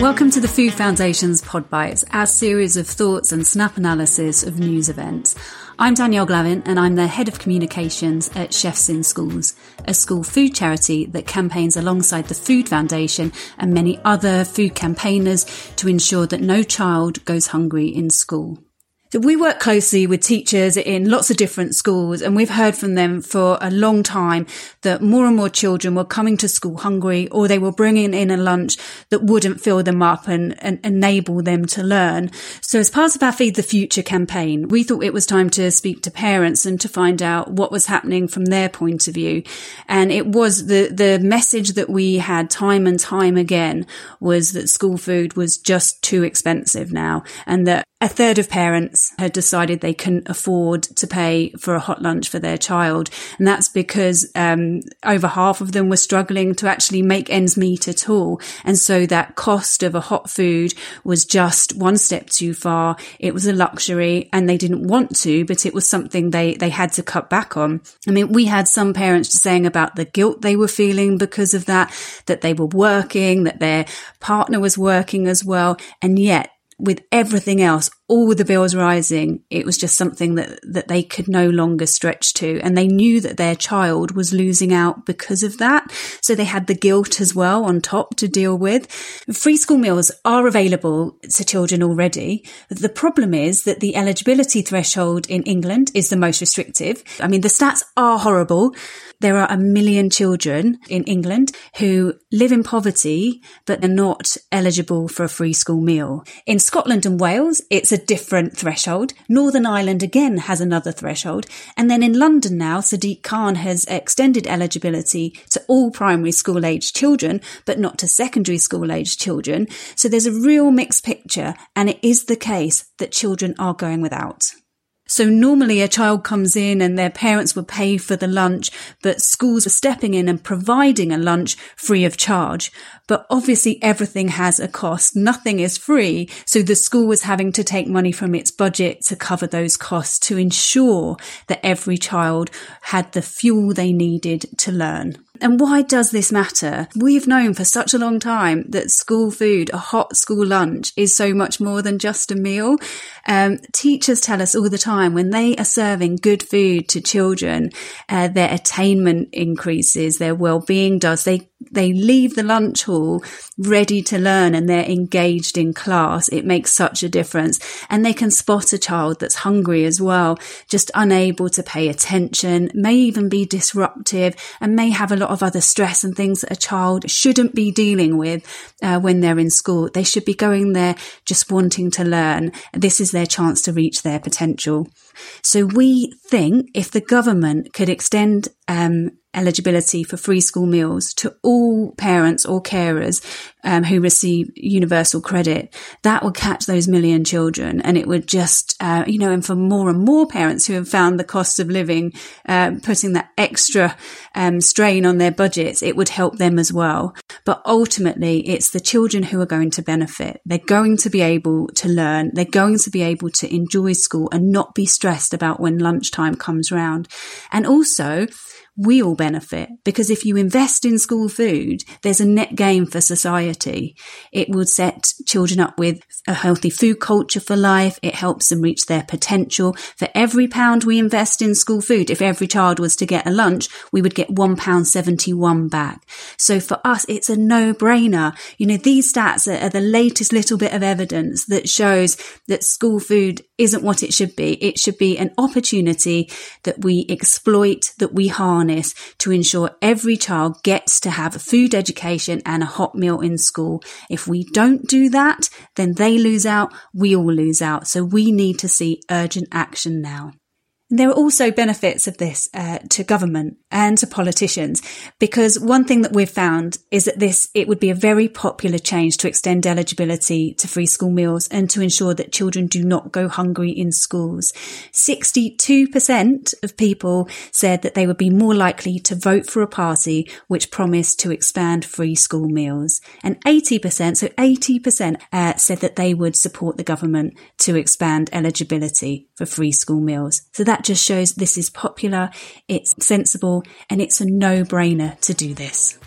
Welcome to the Food Foundation's Pod Bites, our series of thoughts and snap analysis of news events. I'm Danielle Glavin and I'm the head of communications at Chefs in Schools, a school food charity that campaigns alongside the Food Foundation and many other food campaigners to ensure that no child goes hungry in school. We work closely with teachers in lots of different schools and we've heard from them for a long time that more and more children were coming to school hungry or they were bringing in a lunch that wouldn't fill them up and, and enable them to learn. So as part of our Feed the Future campaign, we thought it was time to speak to parents and to find out what was happening from their point of view. And it was the, the message that we had time and time again was that school food was just too expensive now and that a third of parents had decided they couldn't afford to pay for a hot lunch for their child. And that's because um, over half of them were struggling to actually make ends meet at all. And so that cost of a hot food was just one step too far. It was a luxury and they didn't want to, but it was something they, they had to cut back on. I mean, we had some parents saying about the guilt they were feeling because of that, that they were working, that their partner was working as well. And yet with everything else, all the bills rising, it was just something that, that they could no longer stretch to. And they knew that their child was losing out because of that. So they had the guilt as well on top to deal with. Free school meals are available to children already. The problem is that the eligibility threshold in England is the most restrictive. I mean, the stats are horrible. There are a million children in England who live in poverty, but are not eligible for a free school meal. In Scotland and Wales, it's a different threshold. Northern Ireland again has another threshold. And then in London now, Sadiq Khan has extended eligibility to all primary school age children, but not to secondary school age children. So there's a real mixed picture. And it is the case that children are going without. So normally a child comes in and their parents would pay for the lunch, but schools are stepping in and providing a lunch free of charge. But obviously everything has a cost. Nothing is free. So the school was having to take money from its budget to cover those costs to ensure that every child had the fuel they needed to learn. And why does this matter? We've known for such a long time that school food, a hot school lunch, is so much more than just a meal. Um, teachers tell us all the time when they are serving good food to children, uh, their attainment increases, their well-being does. They they leave the lunch hall ready to learn and they're engaged in class. It makes such a difference. And they can spot a child that's hungry as well, just unable to pay attention, may even be disruptive and may have a lot of other stress and things that a child shouldn't be dealing with uh, when they're in school. They should be going there just wanting to learn. This is their chance to reach their potential. So we think if the government could extend um, eligibility for free school meals to all parents or carers um, who receive universal credit, that would catch those million children. And it would just, uh, you know, and for more and more parents who have found the cost of living, uh, putting that extra um, strain on their budgets, it would help them as well. But ultimately, it's the children who are going to benefit. They're going to be able to learn. They're going to be able to enjoy school and not be stressed about when lunchtime comes round. And also, we all benefit because if you invest in school food, there's a net gain for society. It will set children up with a healthy food culture for life. It helps them reach their potential. For every pound we invest in school food, if every child was to get a lunch, we would get one pound 71 back. So for us, it's a no brainer. You know, these stats are, are the latest little bit of evidence that shows that school food isn't what it should be. It should be an opportunity that we exploit, that we harness to ensure every child gets to have a food education and a hot meal in school. If we don't do that, then they lose out, we all lose out. So we need to see urgent action now. There are also benefits of this uh, to government and to politicians because one thing that we've found is that this it would be a very popular change to extend eligibility to free school meals and to ensure that children do not go hungry in schools. 62% of people said that they would be more likely to vote for a party which promised to expand free school meals. And 80%, so 80% uh, said that they would support the government to expand eligibility for free school meals. So that just shows this is popular, it's sensible, and it's a no brainer to do this.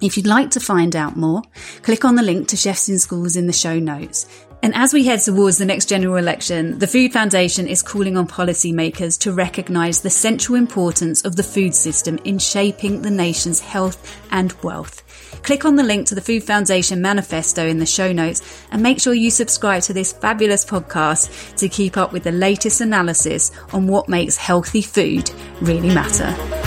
If you'd like to find out more, click on the link to Chefs in Schools in the show notes. And as we head towards the next general election, the Food Foundation is calling on policymakers to recognise the central importance of the food system in shaping the nation's health and wealth. Click on the link to the Food Foundation manifesto in the show notes and make sure you subscribe to this fabulous podcast to keep up with the latest analysis on what makes healthy food really matter.